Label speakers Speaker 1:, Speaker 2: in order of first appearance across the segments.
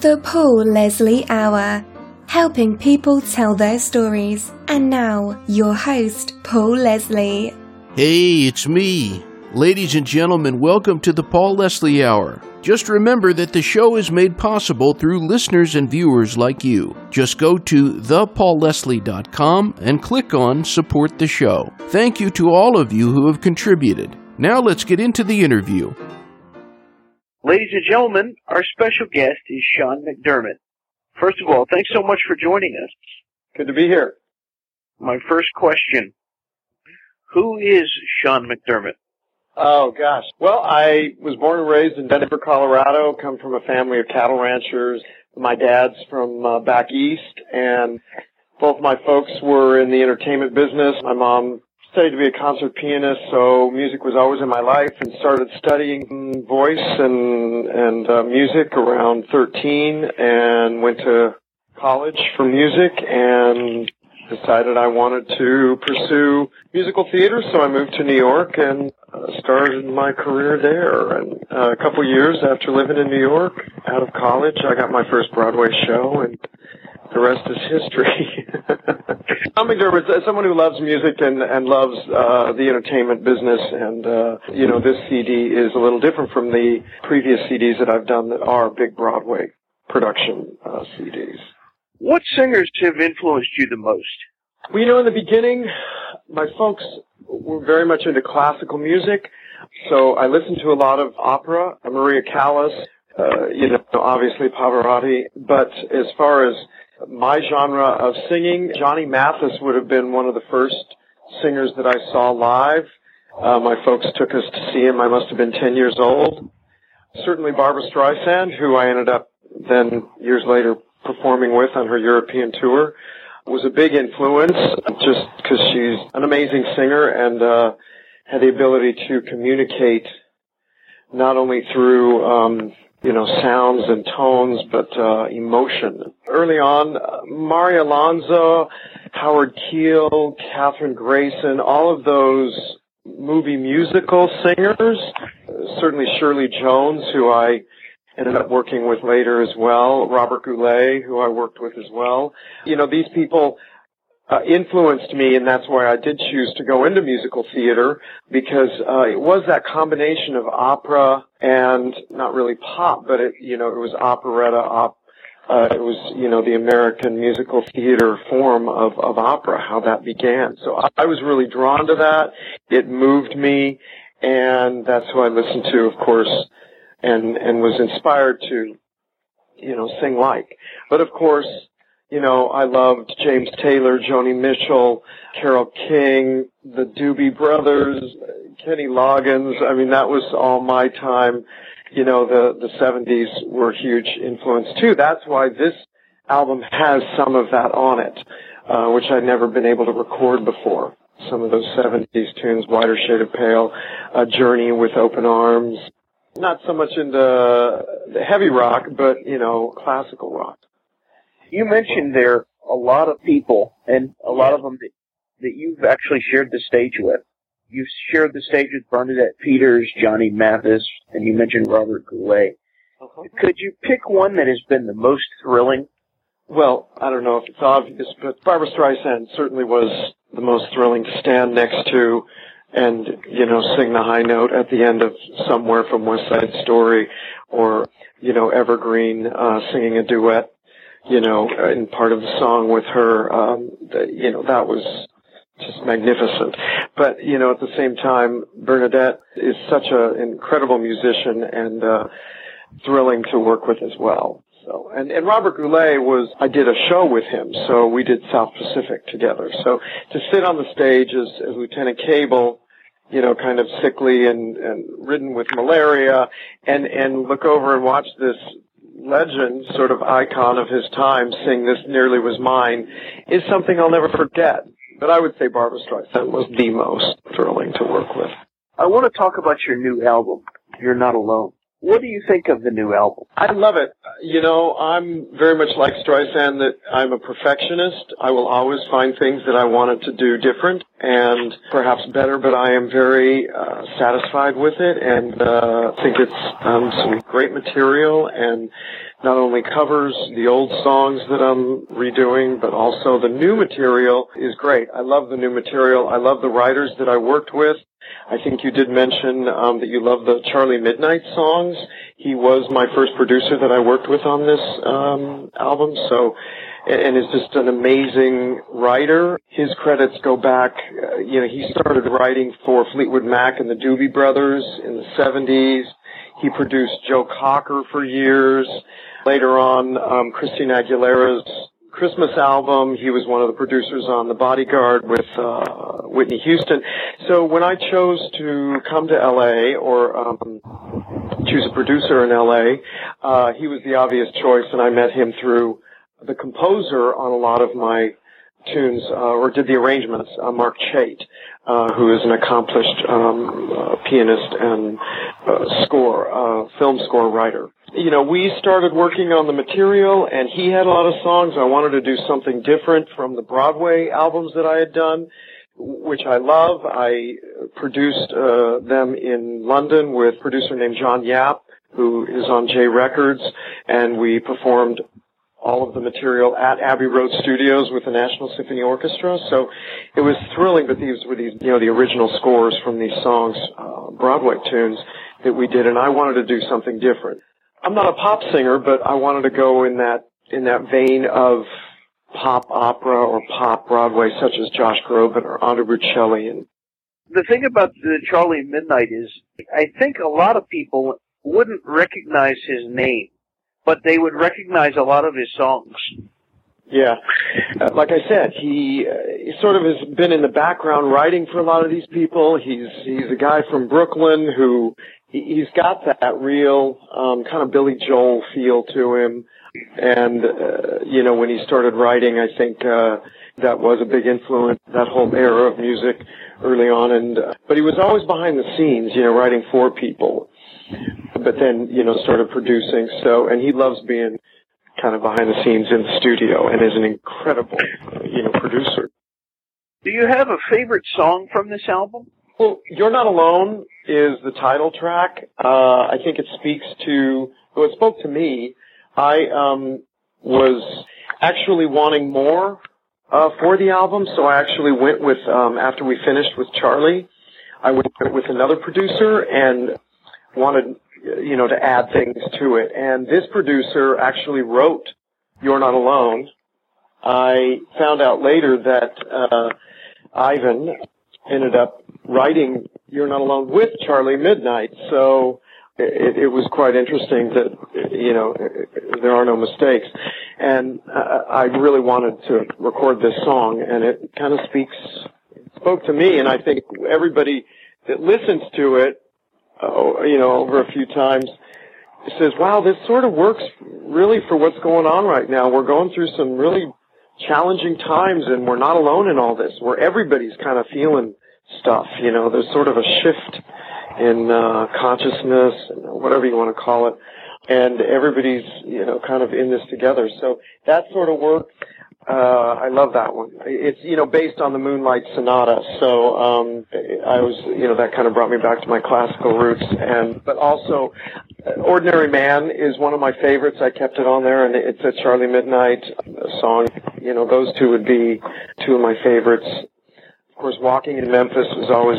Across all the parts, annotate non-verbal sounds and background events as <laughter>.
Speaker 1: The Paul Leslie Hour, helping people tell their stories. And now, your host, Paul Leslie.
Speaker 2: Hey, it's me. Ladies and gentlemen, welcome to the Paul Leslie Hour. Just remember that the show is made possible through listeners and viewers like you. Just go to thepaulleslie.com and click on Support the Show. Thank you to all of you who have contributed. Now let's get into the interview.
Speaker 3: Ladies and gentlemen, our special guest is Sean McDermott. First of all, thanks so much for joining us.
Speaker 4: Good to be here.
Speaker 3: My first question, who is Sean McDermott?
Speaker 4: Oh gosh. Well, I was born and raised in Denver, Colorado, come from a family of cattle ranchers. My dad's from uh, back east and both my folks were in the entertainment business. My mom studied to be a concert pianist, so music was always in my life and started studying voice and and uh, music around 13 and went to college for music and decided I wanted to pursue musical theater, so I moved to New York and uh, started my career there. And uh, a couple years after living in New York, out of college, I got my first Broadway show, and the rest is history. <laughs> Tom McDermott, someone who loves music and, and loves uh, the entertainment business, and uh, you know, this CD is a little different from the previous CDs that I've done that are big Broadway production uh, CDs.
Speaker 3: What singers have influenced you the most?
Speaker 4: Well, you know, in the beginning, my folks were very much into classical music, so I listened to a lot of opera, Maria Callas, uh, you know, obviously Pavarotti. But as far as my genre of singing, Johnny Mathis would have been one of the first singers that I saw live. Uh, my folks took us to see him. I must have been 10 years old. Certainly Barbra Streisand, who I ended up then years later performing with on her European tour was a big influence just because she's an amazing singer and uh, had the ability to communicate not only through um, you know sounds and tones but uh, emotion. Early on, uh, Mario Lanza, Howard Keel, Kathryn Grayson, all of those movie musical singers. Certainly Shirley Jones, who I ended up working with later as well. Robert Goulet, who I worked with as well. You know, these people uh, influenced me, and that's why I did choose to go into musical theater because uh, it was that combination of opera and not really pop, but it, you know, it was operetta, op, uh, it was, you know, the American musical theater form of, of opera, how that began. So I, I was really drawn to that. It moved me, and that's who I listened to, of course, and and was inspired to you know sing like but of course you know i loved james taylor joni mitchell carole king the doobie brothers kenny loggins. I mean that was all my time. You know the the 70s were huge influence too. That's why this album has some of that on it uh, which i'd never been able to record before. Some of those 70s tunes whiter shade of pale a journey with open arms. Not so much into the heavy rock, but you know, classical rock.
Speaker 3: You mentioned there a lot of people, and a lot of them that, that you've actually shared the stage with. You've shared the stage with Bernadette Peters, Johnny Mathis, and you mentioned Robert Goulet. Uh-huh. Could you pick one that has been the most thrilling?
Speaker 4: Well, I don't know if it's obvious, but Barbra Streisand certainly was the most thrilling to stand next to and you know sing the high note at the end of somewhere from West Side Story or you know Evergreen uh, singing a duet you know in part of the song with her um, the, you know that was just magnificent but you know at the same time Bernadette is such an incredible musician and uh, thrilling to work with as well so, and, and Robert Goulet was, I did a show with him, so we did South Pacific together. So to sit on the stage as, as Lieutenant Cable, you know, kind of sickly and, and ridden with malaria and, and look over and watch this legend, sort of icon of his time sing This Nearly Was Mine is something I'll never forget. But I would say Barbra Streisand was the most thrilling to work with.
Speaker 3: I want to talk about your new album, You're Not Alone. What do you think of the new album?
Speaker 4: I love it. You know, I'm very much like Streisand that I'm a perfectionist. I will always find things that I wanted to do different and perhaps better, but I am very uh, satisfied with it and uh, think it's um, some great material and not only covers the old songs that I'm redoing, but also the new material is great. I love the new material. I love the writers that I worked with. I think you did mention um, that you love the Charlie Midnight songs. He was my first producer that I worked with on this um, album, so and is just an amazing writer. His credits go back, uh, you know, he started writing for Fleetwood Mac and the Doobie Brothers in the 70s. He produced Joe Cocker for years. Later on, um, Christina Aguilera's Christmas album. He was one of the producers on The Bodyguard with uh, Whitney Houston. So when I chose to come to LA or um, choose a producer in LA, uh, he was the obvious choice, and I met him through the composer on a lot of my tunes, uh, or did the arrangements, uh, Mark Chait, uh, who is an accomplished um, uh, pianist and uh, score, uh, film score writer. You know, we started working on the material, and he had a lot of songs. I wanted to do something different from the Broadway albums that I had done, which I love. I produced uh, them in London with a producer named John Yap, who is on JAY Records, and we performed all of the material at Abbey Road Studios with the National Symphony Orchestra. So it was thrilling that these were these, you know, the original scores from these songs, uh, Broadway tunes that we did, and I wanted to do something different. I'm not a pop singer, but I wanted to go in that in that vein of pop opera or pop Broadway, such as Josh Groban or Andrea Bocelli. And
Speaker 3: the thing about the Charlie Midnight is, I think a lot of people wouldn't recognize his name but they would recognize a lot of his songs.
Speaker 4: Yeah, uh, like I said, he, uh, he sort of has been in the background writing for a lot of these people. He's he's a guy from Brooklyn who he, he's got that real um, kind of Billy Joel feel to him. And uh, you know, when he started writing, I think uh, that was a big influence. That whole era of music early on, and uh, but he was always behind the scenes, you know, writing for people but then you know started producing. So and he loves being kind of behind the scenes in the studio and is an incredible you know producer.
Speaker 3: Do you have a favorite song from this album?
Speaker 4: Well, You're Not Alone is the title track. Uh, I think it speaks to, well, it spoke to me. I, um, was actually wanting more, uh, for the album, so I actually went with, um, after we finished with Charlie, I went with another producer and wanted, you know, to add things to it. And this producer actually wrote You're Not Alone. I found out later that, uh, Ivan ended up writing You're Not Alone with Charlie Midnight. So it, it was quite interesting that, you know, there are no mistakes. And uh, I really wanted to record this song and it kind of speaks, spoke to me and I think everybody that listens to it uh, you know, over a few times, says, wow, this sort of works really for what's going on right now. We're going through some really challenging times and we're not alone in all this, where everybody's kind of feeling stuff, you know, there's sort of a shift in, uh, consciousness, whatever you want to call it. And everybody's, you know, kind of in this together. So that sort of work uh, I love that one. It's, you know, based on the Moonlight Sonata. So, um, I was, you know, that kind of brought me back to my classical roots. And, but also, Ordinary Man is one of my favorites. I kept it on there and it's a Charlie Midnight song. You know, those two would be two of my favorites. Of course, Walking in Memphis is always,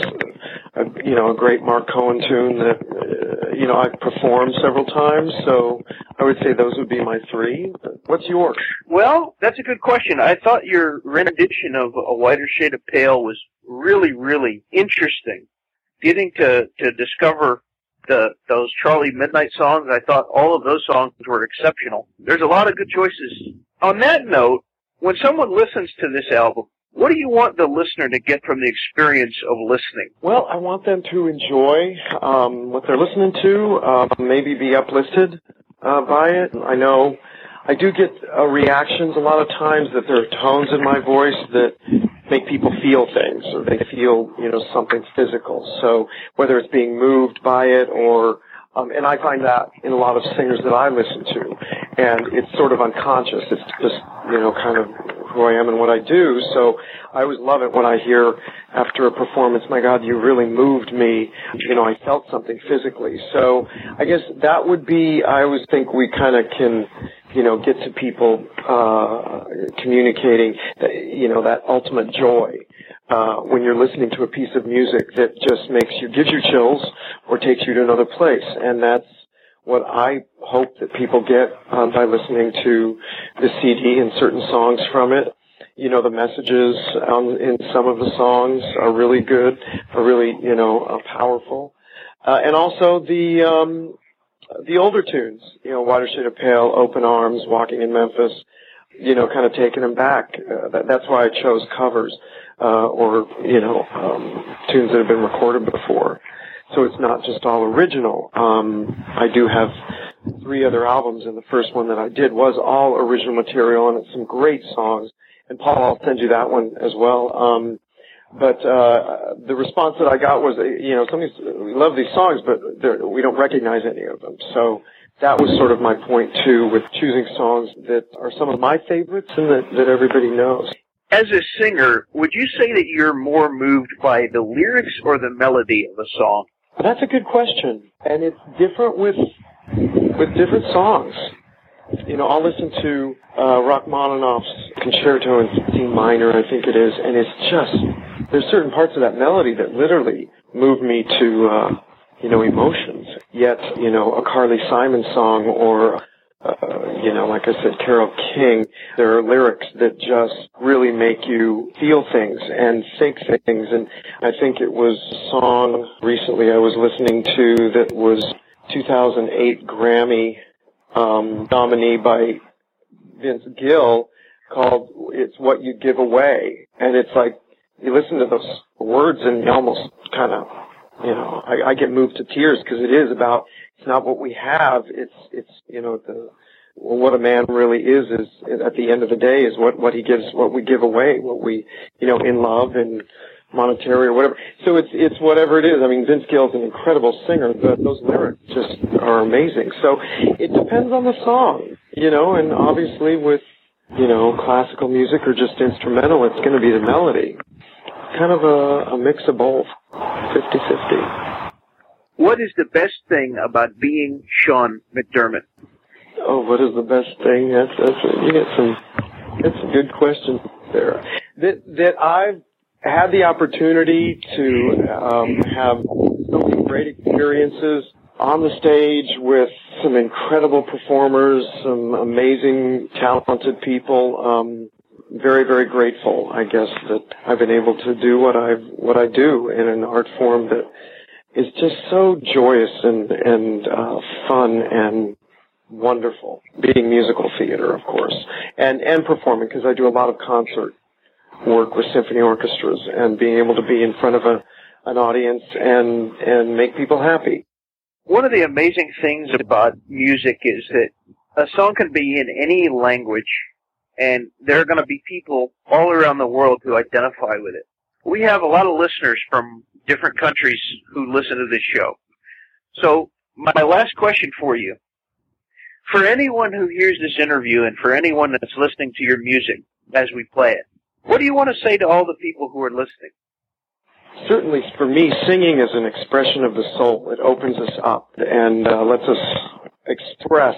Speaker 4: a, you know, a great Marc Cohn tune that, uh, you know, I've performed several times. So I would say those would be my three. What's yours?
Speaker 3: Well, that's a good question. I thought your rendition of A Whiter Shade of Pale was really, really interesting. Getting to, to discover the, those Charlie Midnight songs, I thought all of those songs were exceptional. There's a lot of good choices. On that note, when someone listens to this album, what do you want the listener to get from the experience of listening?
Speaker 4: Well, I want them to enjoy um, what they're listening to, uh, maybe be uplifted uh, by it. I know I do get uh, reactions a lot of times that there are tones in my voice that make people feel things or they feel, you know, something physical. So whether it's being moved by it or, um, and I find that in a lot of singers that I listen to and it's sort of unconscious. It's just, you know, kind of who I am and what I do. So I always love it when I hear after a performance, my God, you really moved me. You know, I felt something physically. So I guess that would be, I always think we kind of can, you know, get to people, uh, communicating, you know, that ultimate joy. Uh, when you're listening to a piece of music that just makes you, gives you chills or takes you to another place. And that's, what I hope that people get um, by listening to the CD and certain songs from it. You know, the messages um, in some of the songs are really good, are really, you know, uh, powerful. Uh, and also the, um, the older tunes, you know, Whiter Shade of Pale, Open Arms, Walking in Memphis, you know, kind of taking them back. Uh, that, that's why I chose covers, uh, or, you know, um, tunes that have been recorded before so it's not just all original. Um, I do have three other albums, and the first one that I did was all original material, and it's some great songs. And Paul, I'll send you that one as well. Um, but uh, the response that I got was, you know, some we love these songs, but we don't recognize any of them. So that was sort of my point too, with choosing songs that are some of my favorites and that, that everybody knows.
Speaker 3: As a singer, would you say that you're more moved by the lyrics or the melody of a song?
Speaker 4: That's a good question, and it's different with with different songs. You know, I'll listen to uh, Rachmaninoff's Concerto in C minor, I think it is, and it's just there's certain parts of that melody that literally move me to uh, you know emotions. Yet, you know, a Carly Simon song or uh, you know, like I said, Carole King, there are lyrics that just really make you feel things and think things. And I think it was a song recently I was listening to that was 2008 Grammy um, nominee by Vince Gill called "It's What You Give Away," and it's like you listen to those words and you almost kind of, you know, I, I get moved to tears because it is about it's not what we have. It's it's you know the what a man really is is at the end of the day is what what he gives what we give away what we you know in love and monetary or whatever. So it's it's whatever it is. I mean vince gill's an incredible singer but those lyrics just are amazing. So it depends on the song you know and obviously with you know classical music or just instrumental it's going to be the melody. Kind of a, a mix of both 50 50
Speaker 3: what is the best thing about being Sean McDermott?
Speaker 4: Oh, what is the best thing? That's, that's you get some. That's a good question there. That that I've had the opportunity to um, have so many great experiences on the stage with some incredible performers, some amazing, talented people. Um, very, very grateful, I guess, that I've been able to do what I've what I do in an art form that is just so joyous and and uh, fun and wonderful. Being musical theater, of course, and and performing because I do a lot of concert work with symphony orchestras and being able to be in front of a an audience and and make people happy.
Speaker 3: One of the amazing things about music is that a song can be in any language and there are going to be people all around the world who identify with it. We have a lot of listeners from different countries who listen to this show. So my last question for you, for anyone who hears this interview and for anyone that's listening to your music as we play it, what do you want to say to all the people who are listening?
Speaker 4: Certainly, for me, singing is an expression of the soul. It opens us up and uh, lets us express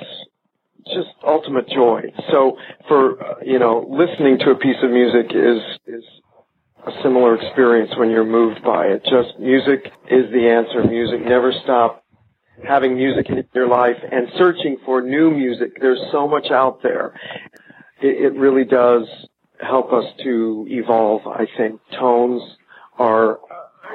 Speaker 4: just ultimate joy. So, for uh, you know, listening to a piece of music is is a similar experience when you're moved by it. Just music is the answer. Music never stop having music in your life and searching for new music. There's so much out there. It, it really does help us to evolve, I think. Tones are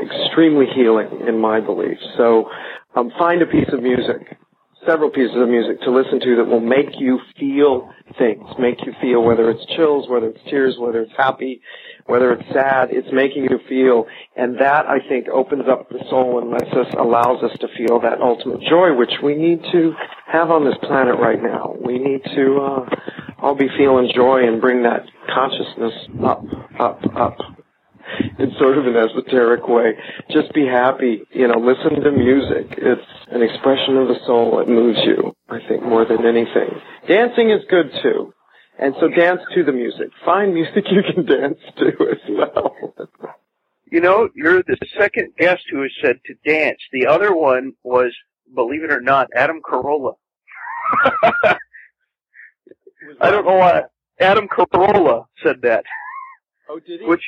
Speaker 4: extremely healing in my belief. So um, find a piece of music several pieces of music to listen to that will make you feel things, make you feel whether it's chills, whether it's tears, whether it's happy, whether it's sad, it's making you feel. And that, I think, opens up the soul and lets us, allows us to feel that ultimate joy, which we need to have on this planet right now. We need to, uh, all be feeling joy and bring that consciousness up, up, up in sort of an esoteric way. Just be happy, you know, listen to music. It's an expression of the soul. It moves you, I think, more than anything. Dancing is good too. And so dance to the music. Find music you can dance to as well.
Speaker 3: You know, you're the second guest who has said to dance. The other one was, believe it or not, Adam Carolla. <laughs> I don't know why. Adam Carolla said that.
Speaker 4: Oh, did he?
Speaker 3: Which,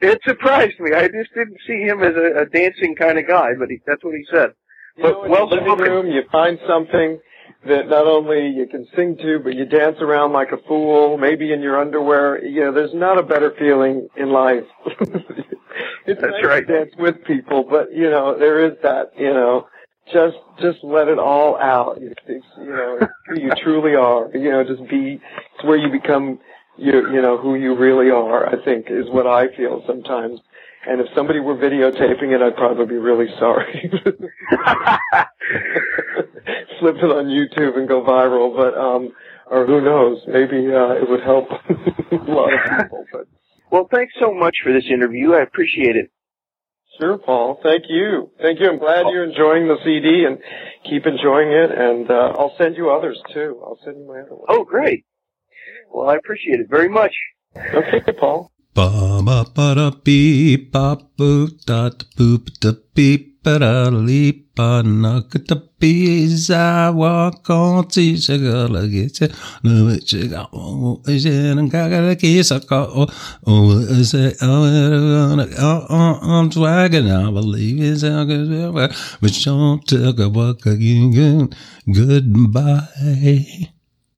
Speaker 3: it surprised me. I just didn't see him as a, a dancing kind of guy, but he, that's what he said.
Speaker 4: You
Speaker 3: but
Speaker 4: know, in
Speaker 3: well
Speaker 4: the living room, you find something that not only you can sing to, but you dance around like a fool, maybe in your underwear. You know, there's not a better feeling in life. <laughs> it's
Speaker 3: That's
Speaker 4: nice
Speaker 3: right.
Speaker 4: to dance with people, but you know, there is that, you know, just, just let it all out. You, it's, you know, it's who you truly are. You know, just be, it's where you become, you, you know, who you really are, I think is what I feel sometimes. And if somebody were videotaping it, I'd probably be really sorry. <laughs> Flip it on YouTube and go viral, but um, or who knows? Maybe uh, it would help <laughs> a lot of people. But
Speaker 3: well, thanks so much for this interview. I appreciate it.
Speaker 4: sure, Paul. Thank you. Thank you. I'm glad you're enjoying the CD and keep enjoying it. And uh, I'll send you others too. I'll send you my other one.
Speaker 3: Oh, great. Well, I appreciate it very much.
Speaker 4: Okay, Paul.
Speaker 5: Ba ba ba da beep ba boop da da boop da beep ba da leep ba na ka da bee za wa kon ti sa ga la ge se no we che ga o e se na ga ga la ki sa ka o o e se o e o o I'm swagging I believe it's a good but don't talk about goodbye